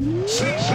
Six,